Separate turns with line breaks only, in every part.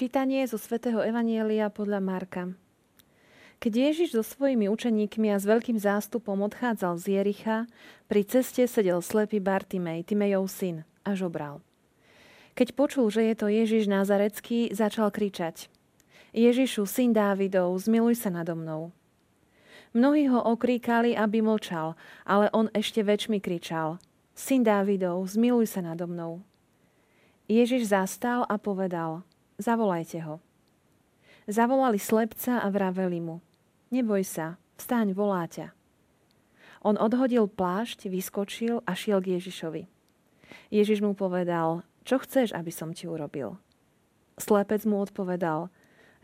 Čítanie zo svätého Evanielia podľa Marka. Keď Ježiš so svojimi učeníkmi a s veľkým zástupom odchádzal z Jericha, pri ceste sedel slepý Bartimej, Timejov syn, a žobral. Keď počul, že je to Ježiš Nazarecký, začal kričať. Ježišu, syn Dávidov, zmiluj sa nado mnou. Mnohí ho okríkali, aby mlčal, ale on ešte väčšmi kričal. Syn Dávidov, zmiluj sa nado mnou. Ježiš zastal a povedal – zavolajte ho. Zavolali slepca a vraveli mu, neboj sa, vstaň, volá ťa. On odhodil plášť, vyskočil a šiel k Ježišovi. Ježiš mu povedal, čo chceš, aby som ti urobil? Slepec mu odpovedal,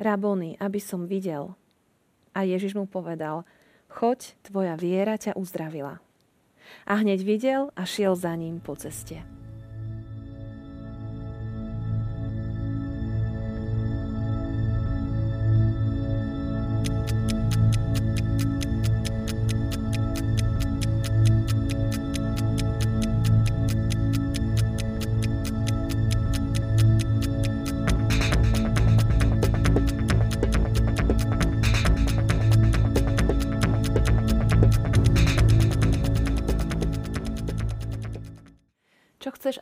Rabony, aby som videl. A Ježiš mu povedal, choď, tvoja viera ťa uzdravila. A hneď videl a šiel za ním po ceste.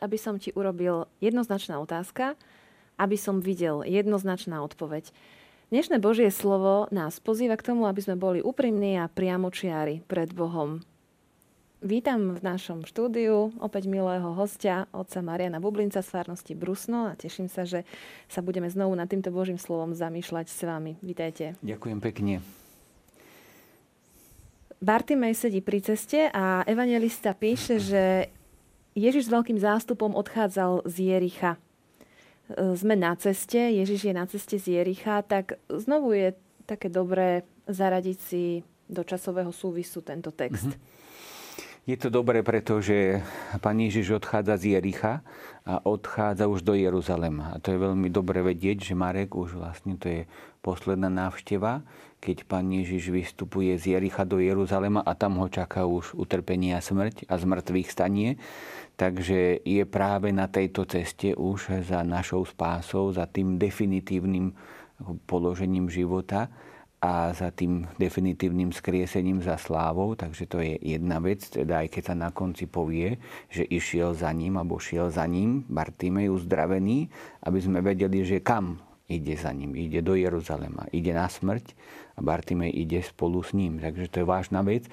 Aby som ti urobil jednoznačná otázka, aby som videl jednoznačná odpoveď. Dnešné Božie slovo nás pozýva k tomu, aby sme boli úprimní a priamočiari pred Bohom. Vítam v našom štúdiu opäť milého hostia, otca Mariana Bublinca z Farnosti Brusno a teším sa, že sa budeme znovu nad týmto Božím slovom zamýšľať s vami. Vítajte.
Ďakujem pekne.
Bartimej sedí pri ceste a evangelista píše, že Ježiš s veľkým zástupom odchádzal z Jericha. E, sme na ceste, Ježiš je na ceste z Jericha, tak znovu je také dobré zaradiť si do časového súvisu tento text. Mm-hmm.
Je to dobré, pretože pán Ježiš odchádza z Jericha a odchádza už do Jeruzalema. A to je veľmi dobre vedieť, že Marek už vlastne to je posledná návšteva, keď pán Ježiš vystupuje z Jericha do Jeruzalema a tam ho čaká už utrpenie a smrť a zmrtvých stanie. Takže je práve na tejto ceste už za našou spásou, za tým definitívnym položením života a za tým definitívnym skriesením za slávou. Takže to je jedna vec, teda aj keď sa na konci povie, že išiel za ním, alebo šiel za ním, Bartimej uzdravený, aby sme vedeli, že kam ide za ním. Ide do Jeruzalema, ide na smrť a Bartimej ide spolu s ním. Takže to je vážna vec.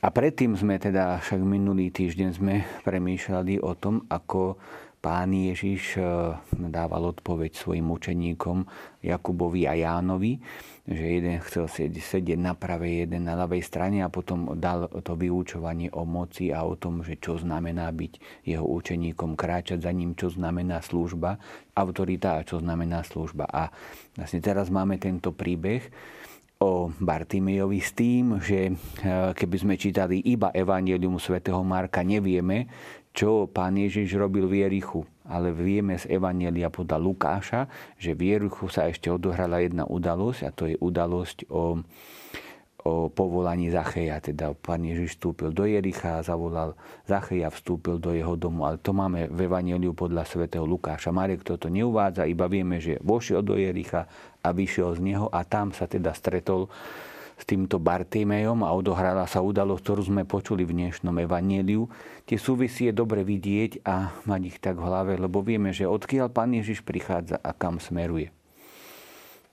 A predtým sme teda, však minulý týždeň sme premýšľali o tom, ako pán Ježiš eh, dával odpoveď svojim učeníkom Jakubovi a Jánovi, že jeden chcel sedieť na pravej, jeden na ľavej strane a potom dal to vyučovanie o moci a o tom, že čo znamená byť jeho učeníkom, kráčať za ním, čo znamená služba, autorita a čo znamená služba. A vlastne teraz máme tento príbeh, o Bartimejovi s tým, že e, keby sme čítali iba Evangelium svätého Marka, nevieme, čo pán Ježiš robil v Jerichu. Ale vieme z Evangelia podľa Lukáša, že v Jerichu sa ešte odohrala jedna udalosť a to je udalosť o o povolaní Zacheja. Teda pán Ježiš vstúpil do Jericha a zavolal Zacheja, vstúpil do jeho domu. Ale to máme v Evangeliu podľa svätého Lukáša. Marek toto neuvádza, iba vieme, že vošiel do Jericha a vyšiel z neho a tam sa teda stretol s týmto Bartimejom a odohrala sa udalosť, ktorú sme počuli v dnešnom Evangeliu. Tie súvisí je dobre vidieť a mať ich tak v hlave, lebo vieme, že odkiaľ Pán Ježiš prichádza a kam smeruje.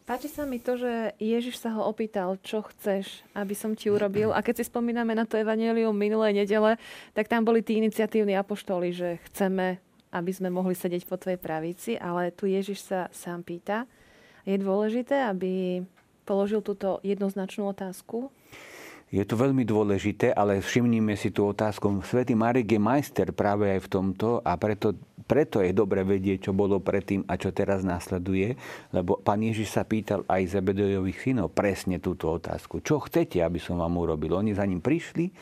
Páči sa mi to, že Ježiš sa ho opýtal, čo chceš, aby som ti urobil. A keď si spomíname na to evanelium minulé nedele, tak tam boli tí iniciatívni apoštoli, že chceme, aby sme mohli sedieť po tvojej pravici, ale tu Ježiš sa sám pýta. Je dôležité, aby položil túto jednoznačnú otázku?
Je to veľmi dôležité, ale všimnime si tú otázku. Svetý Marek je majster práve aj v tomto a preto, preto je dobre vedieť, čo bolo predtým a čo teraz následuje, lebo pán Ježiš sa pýtal aj Zebedejových synov presne túto otázku. Čo chcete, aby som vám urobil? Oni za ním prišli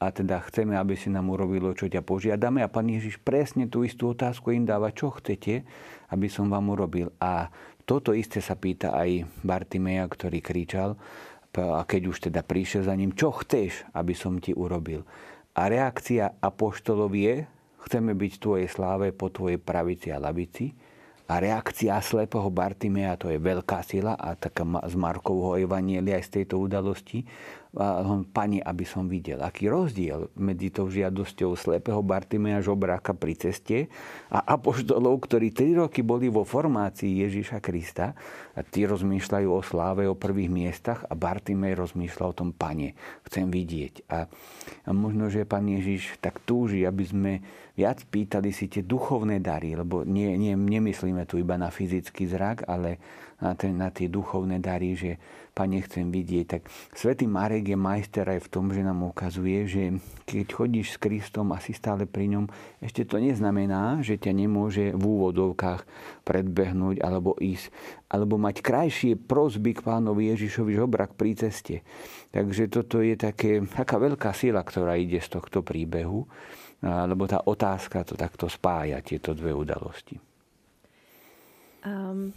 a teda chceme, aby si nám urobilo, čo ťa požiadame. A pán Ježiš presne tú istú otázku im dáva, čo chcete, aby som vám urobil. A toto isté sa pýta aj Bartimeja, ktorý kričal, a keď už teda prišiel za ním, čo chceš, aby som ti urobil. A reakcia apoštolov je, chceme byť v tvojej sláve po tvojej pravici a lavici. A reakcia slepého Bartimea, to je veľká sila a taká z Markovho evanielia aj z tejto udalosti, Pani, aby som videl, aký rozdiel medzi tou žiadosťou slepého Bartimea žobráka pri ceste a apoštolov, ktorí tri roky boli vo formácii Ježíša Krista a tí rozmýšľajú o sláve, o prvých miestach a Bartimej rozmýšľa o tom Pane, chcem vidieť. A možno, že Pán Ježiš tak túži, aby sme viac pýtali si tie duchovné dary, lebo nie, nie, nemyslíme tu iba na fyzický zrak, ale na, ten, na tie duchovné dary, že Pane, chcem vidieť. Tak Svetý Marek je majster aj v tom, že nám ukazuje, že keď chodíš s Kristom a si stále pri ňom, ešte to neznamená, že ťa nemôže v úvodovkách predbehnúť alebo ísť, alebo mať krajšie prosby k pánovi Ježišovi žobrak pri ceste. Takže toto je také, taká veľká sila, ktorá ide z tohto príbehu, lebo tá otázka to takto spája, tieto dve udalosti.
Um,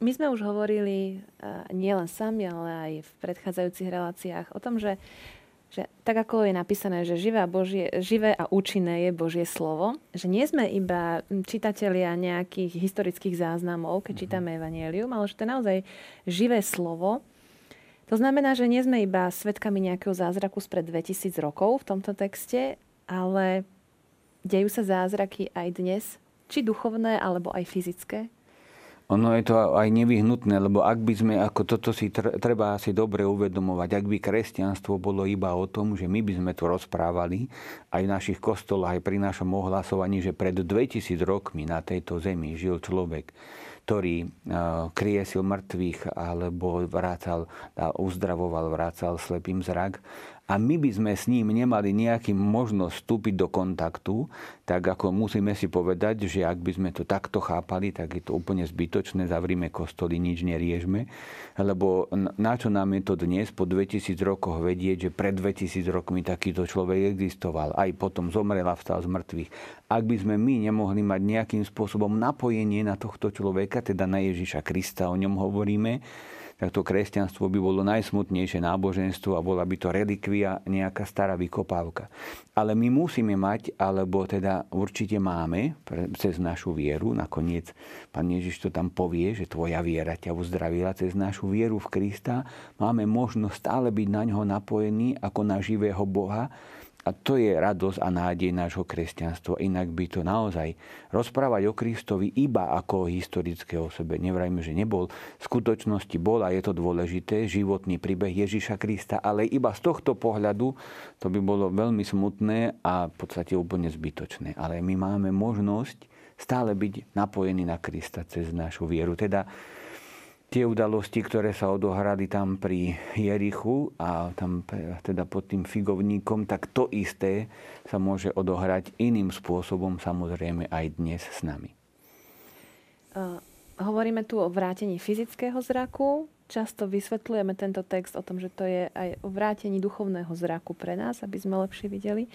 my sme už hovorili uh, nielen sami, ale aj v predchádzajúcich reláciách o tom, že, že tak ako je napísané, že živé a, Božie, živé a účinné je Božie slovo, že nie sme iba čitatelia nejakých historických záznamov, keď mm-hmm. čítame Evangelium, ale že to je naozaj živé slovo. To znamená, že nie sme iba svetkami nejakého zázraku spred 2000 rokov v tomto texte, ale dejú sa zázraky aj dnes, či duchovné, alebo aj fyzické?
Ono je to aj nevyhnutné, lebo ak by sme, ako toto si treba asi dobre uvedomovať, ak by kresťanstvo bolo iba o tom, že my by sme tu rozprávali aj v našich kostoloch, aj pri našom ohlasovaní, že pred 2000 rokmi na tejto zemi žil človek, ktorý kriesil mŕtvych alebo vrácal, uzdravoval, vrácal slepým zrak a my by sme s ním nemali nejaký možnosť vstúpiť do kontaktu, tak ako musíme si povedať, že ak by sme to takto chápali, tak je to úplne zbytočné, zavrime kostoly, nič neriežme, lebo na čo nám je to dnes po 2000 rokoch vedieť, že pred 2000 rokmi takýto človek existoval, aj potom zomrel a vstal z mŕtvych. Ak by sme my nemohli mať nejakým spôsobom napojenie na tohto človeka, teda na Ježiša Krista, o ňom hovoríme, tak to kresťanstvo by bolo najsmutnejšie náboženstvo a bola by to relikvia, nejaká stará vykopávka. Ale my musíme mať, alebo teda určite máme, cez našu vieru, nakoniec pán Ježiš to tam povie, že tvoja viera ťa uzdravila cez našu vieru v Krista, máme možnosť stále byť na ňo napojený ako na živého Boha, a to je radosť a nádej nášho kresťanstva. Inak by to naozaj rozprávať o Kristovi iba ako o historické osobe. Nevrajme, že nebol. V skutočnosti bol a je to dôležité, životný príbeh Ježiša Krista, ale iba z tohto pohľadu to by bolo veľmi smutné a v podstate úplne zbytočné. Ale my máme možnosť stále byť napojení na Krista cez našu vieru. Teda tie udalosti, ktoré sa odohrali tam pri Jerichu a tam teda pod tým figovníkom, tak to isté sa môže odohrať iným spôsobom samozrejme aj dnes s nami.
Uh, hovoríme tu o vrátení fyzického zraku, často vysvetľujeme tento text o tom, že to je aj o vrátení duchovného zraku pre nás, aby sme lepšie videli.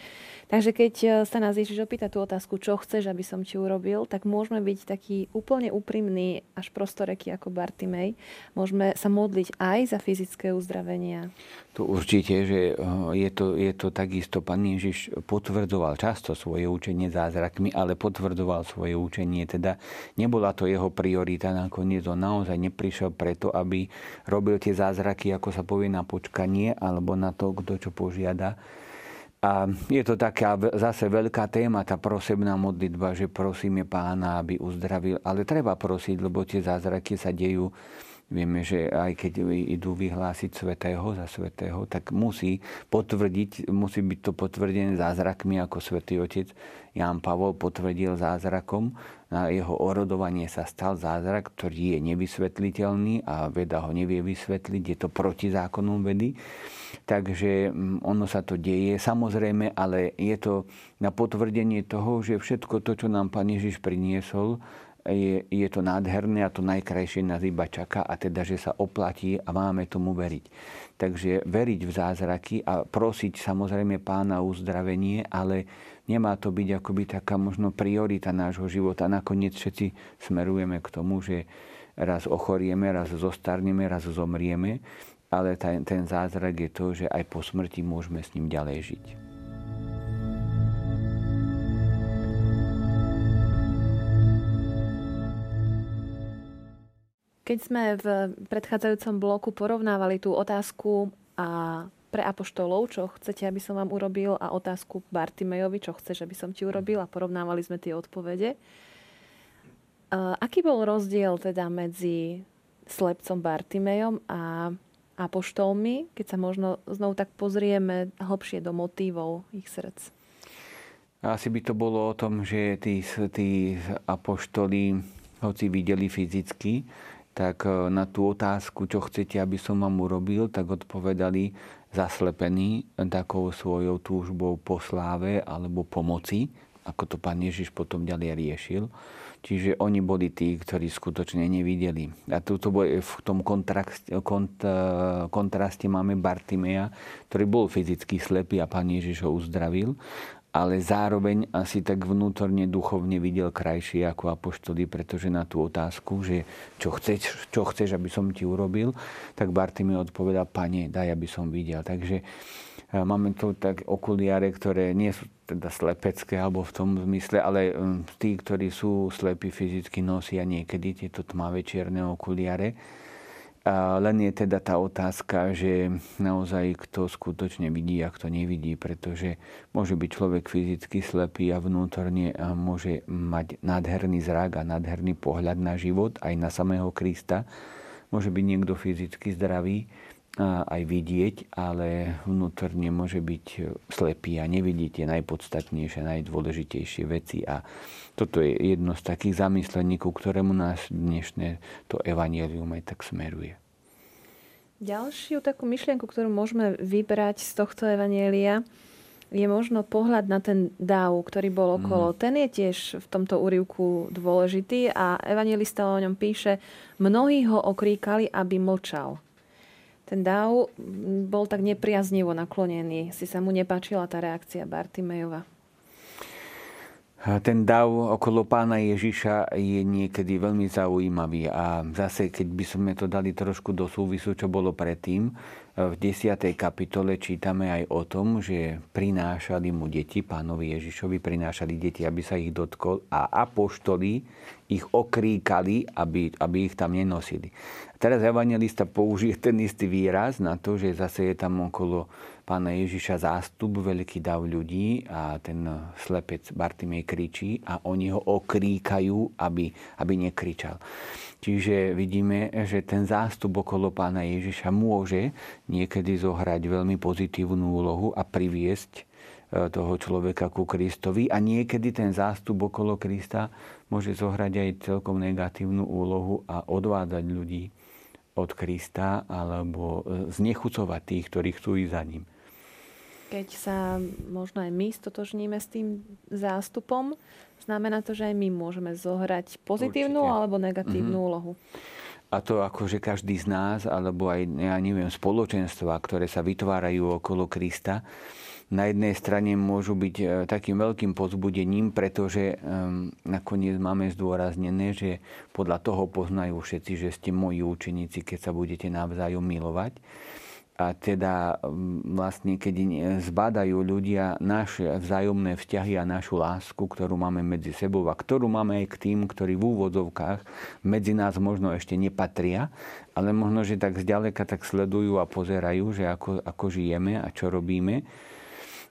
Takže keď e, sa nás Ježiš opýta tú otázku, čo chceš, aby som ti urobil, tak môžeme byť taký úplne úprimný, až prostoreký ako Bartimej. Môžeme sa modliť aj za fyzické uzdravenia.
To určite, že e, je to, je to takisto, pán Ježiš potvrdzoval často svoje učenie zázrakmi, ale potvrdzoval svoje učenie, teda nebola to jeho priorita, nakoniec on naozaj neprišiel preto, aby robil tie zázraky, ako sa povie, na počkanie alebo na to, kto čo požiada. A je to taká zase veľká téma, tá prosebná modlitba, že prosíme pána, aby uzdravil. Ale treba prosiť, lebo tie zázraky sa dejú Vieme, že aj keď idú vyhlásiť svetého za svetého, tak musí potvrdiť, musí byť to potvrdené zázrakmi, ako svätý Otec Ján Pavol potvrdil zázrakom. Na jeho orodovanie sa stal zázrak, ktorý je nevysvetliteľný a veda ho nevie vysvetliť. Je to proti zákonom vedy. Takže mm, ono sa to deje. Samozrejme, ale je to na potvrdenie toho, že všetko to, čo nám Pán Ježiš priniesol, je, je to nádherné a to najkrajšie nás iba čaká a teda, že sa oplatí a máme tomu veriť. Takže veriť v zázraky a prosiť samozrejme pána uzdravenie, ale nemá to byť akoby taká možno priorita nášho života. Nakoniec všetci smerujeme k tomu, že raz ochorieme, raz zostarneme, raz zomrieme, ale ten, ten zázrak je to, že aj po smrti môžeme s ním ďalej žiť.
Keď sme v predchádzajúcom bloku porovnávali tú otázku a pre apoštolov, čo chcete, aby som vám urobil a otázku Bartimejovi, čo chceš, aby som ti urobil a porovnávali sme tie odpovede. Aký bol rozdiel teda medzi slepcom Bartimejom a apoštolmi, keď sa možno znovu tak pozrieme hlbšie do motívov ich srdc?
Asi by to bolo o tom, že tí, tí apoštoli, hoci videli fyzicky, tak e, na tú otázku, čo chcete, aby som vám urobil, tak odpovedali zaslepení takou svojou túžbou po sláve alebo pomoci, ako to pán Ježiš potom ďalej riešil. Čiže oni boli tí, ktorí skutočne nevideli. A tu v tom kontraste, kont, e, kontraste máme Bartimeja, ktorý bol fyzicky slepý a pán Ježiš ho uzdravil ale zároveň asi tak vnútorne duchovne videl krajšie ako apoštoli, pretože na tú otázku, že čo chceš, čo chceš, aby som ti urobil, tak Barty mi odpovedal, pane, daj, aby som videl. Takže e, máme tu tak okuliare, ktoré nie sú teda slepecké alebo v tom zmysle, ale tí, ktorí sú slepí fyzicky, nosia niekedy tieto tmavé čierne okuliare len je teda tá otázka, že naozaj kto skutočne vidí a kto nevidí, pretože môže byť človek fyzicky slepý a vnútorne môže mať nádherný zrak a nádherný pohľad na život, aj na samého Krista. Môže byť niekto fyzicky zdravý, aj vidieť, ale vnútorne môže byť slepý a nevidí tie najpodstatnejšie, najdôležitejšie veci. A toto je jedno z takých zamyslení, ku ktorému nás dnešné to evanelium aj tak smeruje.
Ďalšiu takú myšlienku, ktorú môžeme vybrať z tohto evanielia, je možno pohľad na ten dáv, ktorý bol okolo. Mm. Ten je tiež v tomto úrivku dôležitý a evangelista o ňom píše, mnohí ho okríkali, aby mlčal. Ten dáv bol tak nepriaznivo naklonený. Si sa mu nepáčila tá reakcia Bartimejova.
Ten dav okolo pána Ježiša je niekedy veľmi zaujímavý a zase, keď by sme to dali trošku do súvisu, čo bolo predtým, v 10. kapitole čítame aj o tom, že prinášali mu deti, pánovi Ježišovi prinášali deti, aby sa ich dotkol a apoštoli ich okríkali, aby, aby ich tam nenosili. Teraz evangelista použije ten istý výraz na to, že zase je tam okolo pána Ježiša zástup, veľký dav ľudí a ten slepec Bartimej kričí a oni ho okríkajú, aby, aby nekričal. Čiže vidíme, že ten zástup okolo pána Ježiša môže niekedy zohrať veľmi pozitívnu úlohu a priviesť e, toho človeka ku Kristovi a niekedy ten zástup okolo Krista môže zohrať aj celkom negatívnu úlohu a odvádzať ľudí od Krista alebo e, znechucovať tých, ktorí chcú ísť za ním
keď sa možno aj my stotožníme s tým zástupom, znamená to, že aj my môžeme zohrať pozitívnu Určite. alebo negatívnu mm-hmm. úlohu.
A to akože každý z nás, alebo aj, ja neviem, spoločenstva, ktoré sa vytvárajú okolo Krista, na jednej strane môžu byť e, takým veľkým pozbudením, pretože um, nakoniec máme zdôraznené, že podľa toho poznajú všetci, že ste moji učeníci, keď sa budete navzájom milovať. A teda vlastne keď zbadajú ľudia naše vzájomné vzťahy a našu lásku, ktorú máme medzi sebou a ktorú máme aj k tým, ktorí v úvodzovkách medzi nás možno ešte nepatria, ale možno, že tak zďaleka tak sledujú a pozerajú, že ako, ako žijeme a čo robíme,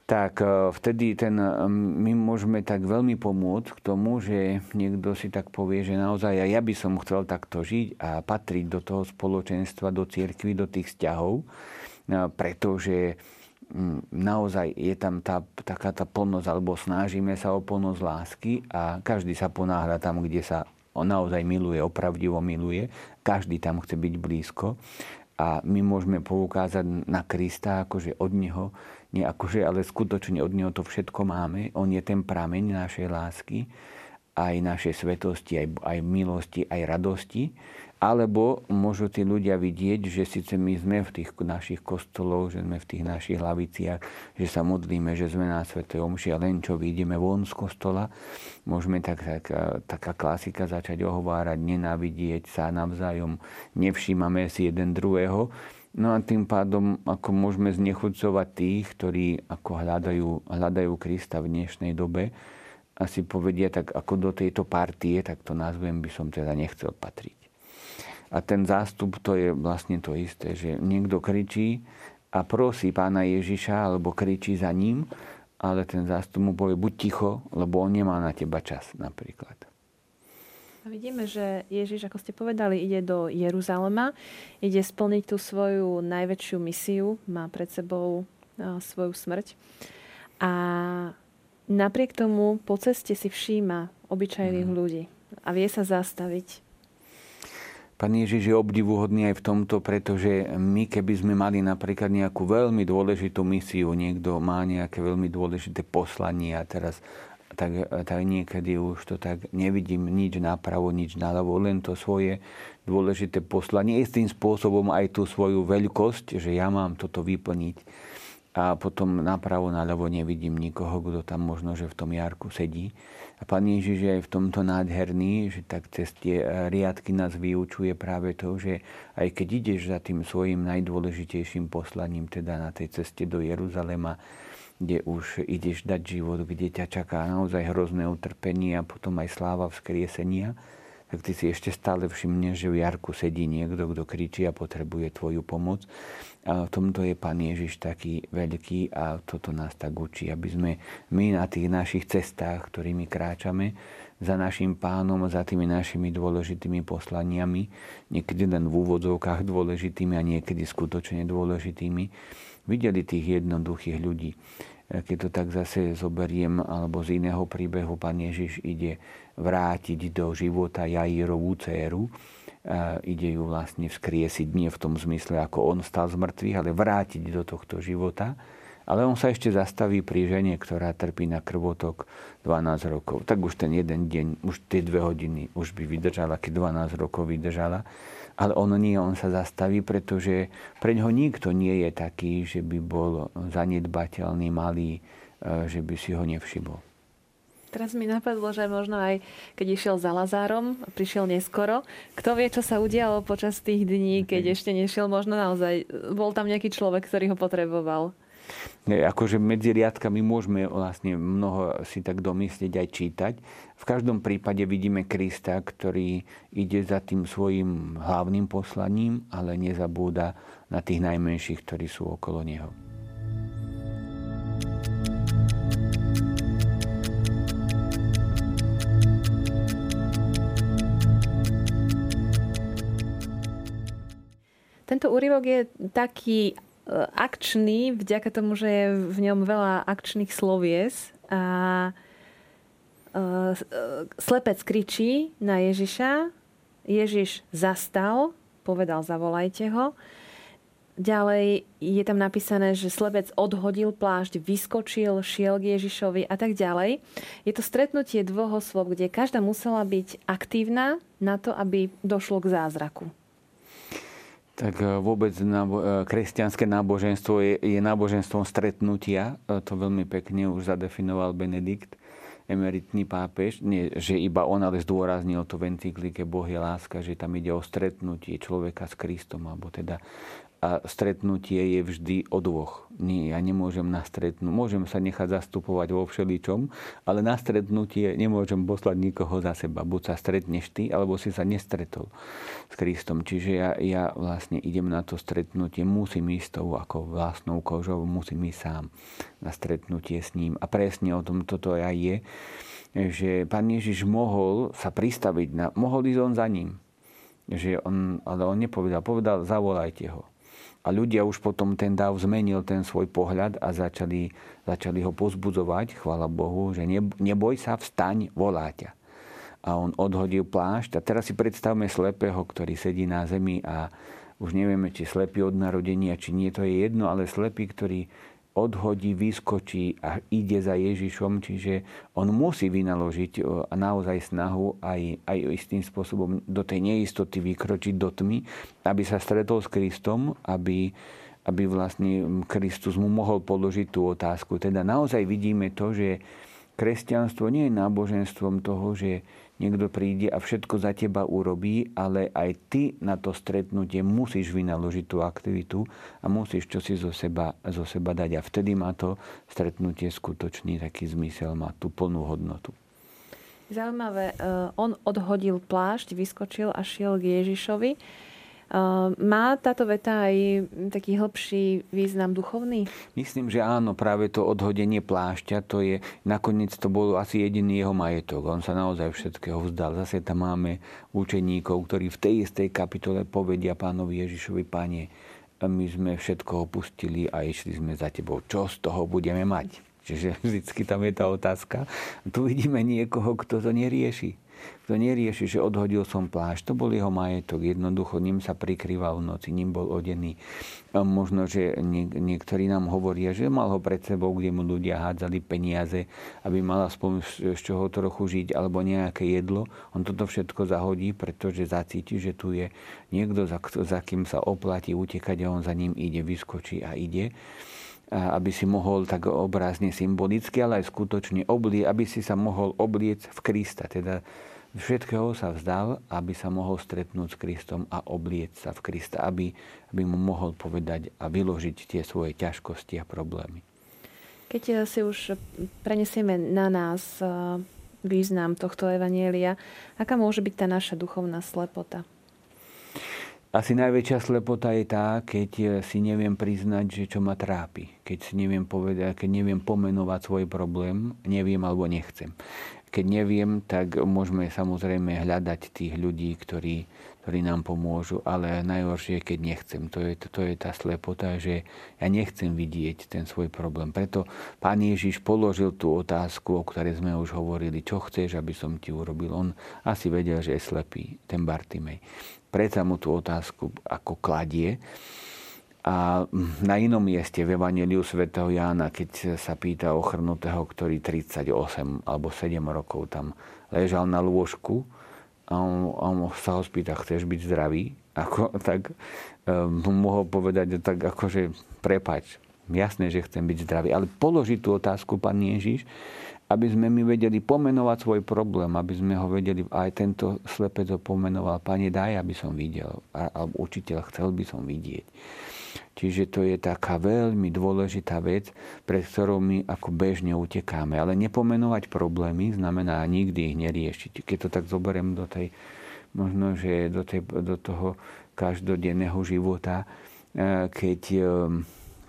tak e, vtedy ten, my môžeme tak veľmi pomôcť k tomu, že niekto si tak povie, že naozaj ja by som chcel takto žiť a patriť do toho spoločenstva, do cirkvy, do tých vzťahov pretože mm, naozaj je tam tá, taká tá plnosť, alebo snažíme sa o plnosť lásky a každý sa ponáhľa tam, kde sa on naozaj miluje, opravdivo miluje. Každý tam chce byť blízko. A my môžeme poukázať na Krista, akože od Neho, nie akože, ale skutočne od Neho to všetko máme. On je ten prameň našej lásky, aj našej svetosti, aj, aj milosti, aj radosti. Alebo môžu tí ľudia vidieť, že síce my sme v tých našich kostoloch, že sme v tých našich hlaviciach, že sa modlíme, že sme na Svetej Omši a len čo vidíme von z kostola, môžeme tak, tak, taká klasika začať ohovárať, nenávidieť sa navzájom, nevšímame si jeden druhého. No a tým pádom ako môžeme znechucovať tých, ktorí ako hľadajú, hľadajú Krista v dnešnej dobe, asi povedia tak ako do tejto partie, tak to nazvem, by som teda nechcel patriť. A ten zástup to je vlastne to isté, že niekto kričí a prosí pána Ježiša alebo kričí za ním, ale ten zástup mu povie buď ticho, lebo on nemá na teba čas napríklad.
A vidíme, že Ježiš, ako ste povedali, ide do Jeruzalema, ide splniť tú svoju najväčšiu misiu, má pred sebou svoju smrť. A napriek tomu po ceste si všíma obyčajných mm. ľudí a vie sa zastaviť.
Pán Ježiš je obdivuhodný aj v tomto, pretože my, keby sme mali napríklad nejakú veľmi dôležitú misiu, niekto má nejaké veľmi dôležité poslanie a teraz tak, tak niekedy už to tak nevidím nič napravo, nič naľavo, len to svoje dôležité poslanie. Istým spôsobom aj tú svoju veľkosť, že ja mám toto vyplniť a potom napravo, naľavo nevidím nikoho, kto tam možno, že v tom jarku sedí. A Pán Ježiš je aj v tomto nádherný, že tak cez tie eh, riadky nás vyučuje práve to, že aj keď ideš za tým svojim najdôležitejším poslaním, teda na tej ceste do Jeruzalema, kde už ideš dať život, kde ťa čaká naozaj hrozné utrpenie a potom aj sláva vzkriesenia, tak ty si ešte stále všimneš, že v Jarku sedí niekto, kto kričí a potrebuje tvoju pomoc. A v tomto je Pán Ježiš taký veľký a toto nás tak učí, aby sme my na tých našich cestách, ktorými kráčame, za našim pánom, za tými našimi dôležitými poslaniami, niekedy len v úvodzovkách dôležitými a niekedy skutočne dôležitými, videli tých jednoduchých ľudí. Keď to tak zase zoberiem, alebo z iného príbehu, pán Ježiš ide vrátiť do života Jairovú dceru. Ide ju vlastne vzkriesiť nie v tom zmysle, ako on stal z mŕtvych, ale vrátiť do tohto života. Ale on sa ešte zastaví pri žene, ktorá trpí na krvotok 12 rokov. Tak už ten jeden deň, už tie dve hodiny už by vydržala, keď 12 rokov vydržala. Ale on nie, on sa zastaví, pretože pre ňoho nikto nie je taký, že by bol zanedbateľný, malý, e, že by si ho nevšimol.
Teraz mi napadlo, že možno aj keď išiel za Lazárom, prišiel neskoro. Kto vie, čo sa udialo počas tých dní, keď okay. ešte nešiel, možno naozaj bol tam nejaký človek, ktorý ho potreboval.
Akože medzi riadkami môžeme vlastne mnoho si tak domyslieť aj čítať. V každom prípade vidíme Krista, ktorý ide za tým svojim hlavným poslaním, ale nezabúda na tých najmenších, ktorí sú okolo neho.
Tento úryvok je taký e, akčný, vďaka tomu, že je v ňom veľa akčných slovies a e, e, slepec kričí na Ježiša, Ježiš zastal, povedal zavolajte ho. Ďalej je tam napísané, že slepec odhodil plášť, vyskočil, šiel k Ježišovi a tak ďalej. Je to stretnutie dvoch osôb, kde každá musela byť aktívna na to, aby došlo k zázraku.
Tak e, vôbec nábo- e, kresťanské náboženstvo je, je náboženstvom stretnutia. E, to veľmi pekne už zadefinoval Benedikt, emeritný pápež. Nie, že iba on, ale zdôraznil to v encyklike Boh je láska, že tam ide o stretnutie človeka s Kristom, alebo teda a stretnutie je vždy o dvoch. Nie, ja nemôžem na stretnú. Môžem sa nechať zastupovať vo všeličom, ale na stretnutie nemôžem poslať nikoho za seba. Buď sa stretneš ty, alebo si sa nestretol s Kristom. Čiže ja, ja vlastne idem na to stretnutie, musím ísť tou ako vlastnou kožou, musím ísť sám na stretnutie s ním. A presne o tom toto aj je, že pán Ježiš mohol sa pristaviť, na, mohol ísť on za ním. Že on, ale on nepovedal, povedal, zavolajte ho a ľudia už potom ten dáv zmenil ten svoj pohľad a začali, začali ho pozbudzovať, chvála Bohu, že neboj sa, vstaň, volá ťa. A on odhodil plášť. A teraz si predstavme slepého, ktorý sedí na zemi a už nevieme, či slepý od narodenia, či nie, to je jedno, ale slepý, ktorý odhodí, vyskočí a ide za Ježišom, čiže on musí vynaložiť naozaj snahu aj, aj istým spôsobom do tej neistoty vykročiť do tmy, aby sa stretol s Kristom, aby, aby vlastne Kristus mu mohol položiť tú otázku. Teda naozaj vidíme to, že kresťanstvo nie je náboženstvom toho, že niekto príde a všetko za teba urobí, ale aj ty na to stretnutie musíš vynaložiť tú aktivitu a musíš čosi zo seba, zo seba dať. A vtedy má to stretnutie skutočný taký zmysel, má tú plnú hodnotu.
Zaujímavé, on odhodil plášť, vyskočil a šiel k Ježišovi. Má táto veta aj taký hĺbší význam duchovný?
Myslím, že áno, práve to odhodenie plášťa, to je, nakoniec to bol asi jediný jeho majetok. On sa naozaj všetkého vzdal. Zase tam máme učeníkov, ktorí v tej istej kapitole povedia pánovi Ježišovi, pane, my sme všetko opustili a išli sme za tebou. Čo z toho budeme mať? Čiže vždycky tam je tá otázka. Tu vidíme niekoho, kto to nerieši kto nerieši, že odhodil som plášť. To bol jeho majetok. Jednoducho ním sa prikrýval v noci, ním bol odený. Možno, že nie, niektorí nám hovoria, že mal ho pred sebou, kde mu ľudia hádzali peniaze, aby mal aspoň z čoho trochu žiť, alebo nejaké jedlo. On toto všetko zahodí, pretože zacíti, že tu je niekto, za, kým sa oplatí utekať a on za ním ide, vyskočí a ide aby si mohol tak obrazne symbolicky, ale aj skutočne oblie, aby si sa mohol obliec v Krista. Teda všetkého sa vzdal, aby sa mohol stretnúť s Kristom a oblieť sa v Krista, aby, aby mu mohol povedať a vyložiť tie svoje ťažkosti a problémy.
Keď eh, si už prenesieme na nás eh, význam tohto evanielia, aká môže byť tá naša duchovná slepota?
Asi najväčšia slepota je tá, keď eh, si neviem priznať, že čo ma trápi. Keď si neviem povedať, keď neviem pomenovať svoj problém, neviem alebo nechcem. Keď neviem, tak môžeme samozrejme hľadať tých ľudí, ktorí, ktorí nám pomôžu, ale najhoršie keď nechcem. To je, to, je tá slepota, že ja nechcem vidieť ten svoj problém. Preto pán Ježiš položil tú otázku, o ktorej sme už hovorili, čo chceš, aby som ti urobil. On asi vedel, že je slepý, ten Bartimej. Preto mu tú otázku ako kladie. A na inom mieste v Evangeliu svätého Jána, keď sa pýta ochrnutého, ktorý 38 alebo 7 rokov tam ležal na lôžku a on, on sa ho spýta, chceš byť zdravý? Ako, tak um, mohol povedať tak akože prepač, jasné, že chcem byť zdravý, ale položiť tú otázku, pán Ježiš, aby sme my vedeli pomenovať svoj problém, aby sme ho vedeli, aj tento slepec ho pomenoval, Pane, daj, aby som videl, alebo učiteľ, chcel by som vidieť. Čiže to je taká veľmi dôležitá vec, pred ktorou my ako bežne utekáme. Ale nepomenovať problémy znamená nikdy ich neriešiť. Keď to tak zoberiem do tej, možno, že do, tej, do toho každodenného života, eh, keď eh,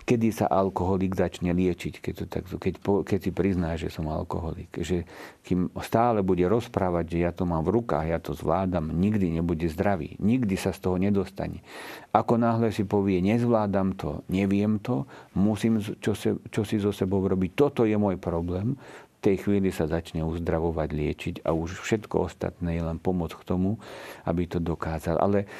kedy sa alkoholik začne liečiť, keď, to tak, keď, keď si prizná, že som alkoholik. Že kým stále bude rozprávať, že ja to mám v rukách, ja to zvládam, nikdy nebude zdravý. Nikdy sa z toho nedostane. Ako náhle si povie, nezvládam to, neviem to, musím čo, se, čo si so sebou robiť, toto je môj problém, v tej chvíli sa začne uzdravovať, liečiť a už všetko ostatné je len pomoc k tomu, aby to dokázal. Ale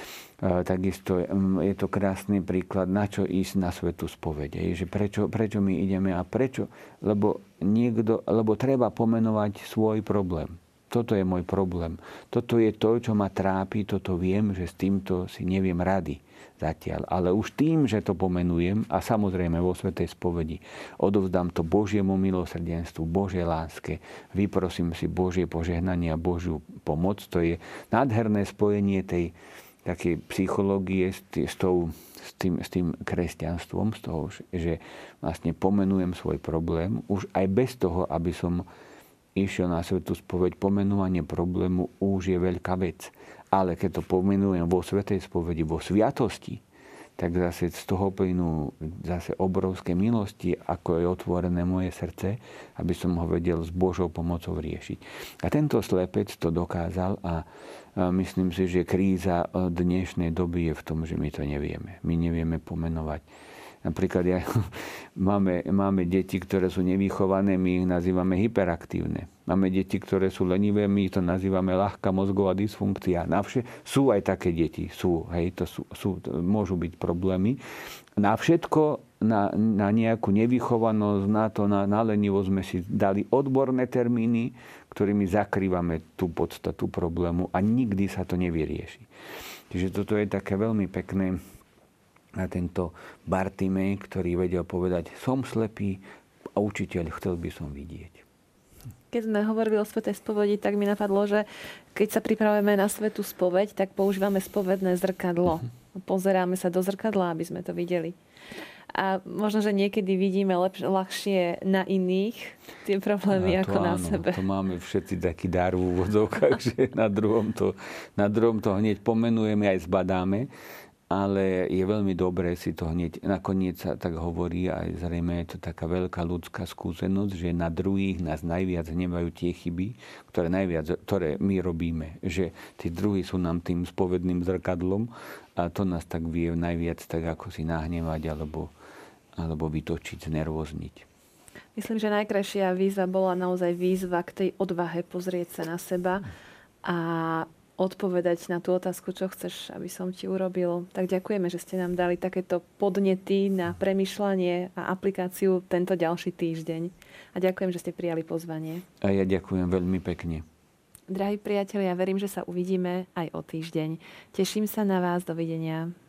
takisto je to krásny príklad, na čo ísť na svetu spovede. Že prečo, prečo my ideme a prečo? Lebo, niekto, lebo treba pomenovať svoj problém. Toto je môj problém. Toto je to, čo ma trápi, toto viem, že s týmto si neviem rady zatiaľ. Ale už tým, že to pomenujem a samozrejme vo Svetej spovedi odovzdám to Božiemu milosrdenstvu, Božej láske, vyprosím si Božie požehnanie a Božiu pomoc. To je nádherné spojenie tej, také psychológie s, s, tou, s, tým, s tým kresťanstvom, z toho, že vlastne pomenujem svoj problém, už aj bez toho, aby som išiel na svetú spoveď, pomenovanie problému už je veľká vec. Ale keď to pomenujem vo svetej spovedi, vo sviatosti, tak zase z toho plynú zase obrovské milosti, ako je otvorené moje srdce, aby som ho vedel s Božou pomocou riešiť. A tento slepec to dokázal a myslím si, že kríza dnešnej doby je v tom, že my to nevieme. My nevieme pomenovať Napríklad ja, máme, máme deti, ktoré sú nevychované, my ich nazývame hyperaktívne. Máme deti, ktoré sú lenivé, my ich to nazývame ľahká mozgová dysfunkcia. Navše, sú aj také deti, sú, hej, to sú, sú, to môžu byť problémy. Na všetko, na, na nejakú nevychovanosť, na to, na, na lenivosť sme si dali odborné termíny, ktorými zakrývame tú podstatu problému a nikdy sa to nevyrieši. Čiže toto je také veľmi pekné na tento Bartimej, ktorý vedel povedať, som slepý a učiteľ, chcel by som vidieť.
Keď sme hovorili o svetej spovedi, tak mi napadlo, že keď sa pripravujeme na svetú spoveď, tak používame spovedné zrkadlo. Uh-huh. Pozeráme sa do zrkadla, aby sme to videli. A možno, že niekedy vidíme lepš- ľahšie na iných tie problémy ako
áno,
na sebe.
To máme všetci taký dar v úvodzovkách, že na druhom, to, na druhom to hneď pomenujeme aj zbadáme ale je veľmi dobré si to hneď, nakoniec sa tak hovorí, aj zrejme je to taká veľká ľudská skúsenosť, že na druhých nás najviac hnevajú tie chyby, ktoré, najviac, ktoré my robíme. Že tí druhí sú nám tým spovedným zrkadlom a to nás tak vie najviac tak ako si nahnevať alebo, alebo vytočiť, znervozniť.
Myslím, že najkrajšia výzva bola naozaj výzva k tej odvahe pozrieť sa na seba a odpovedať na tú otázku, čo chceš, aby som ti urobil. Tak ďakujeme, že ste nám dali takéto podnety na premyšľanie a aplikáciu tento ďalší týždeň. A ďakujem, že ste prijali pozvanie.
A ja ďakujem veľmi pekne.
Drahí priatelia, verím, že sa uvidíme aj o týždeň. Teším sa na vás. Dovidenia.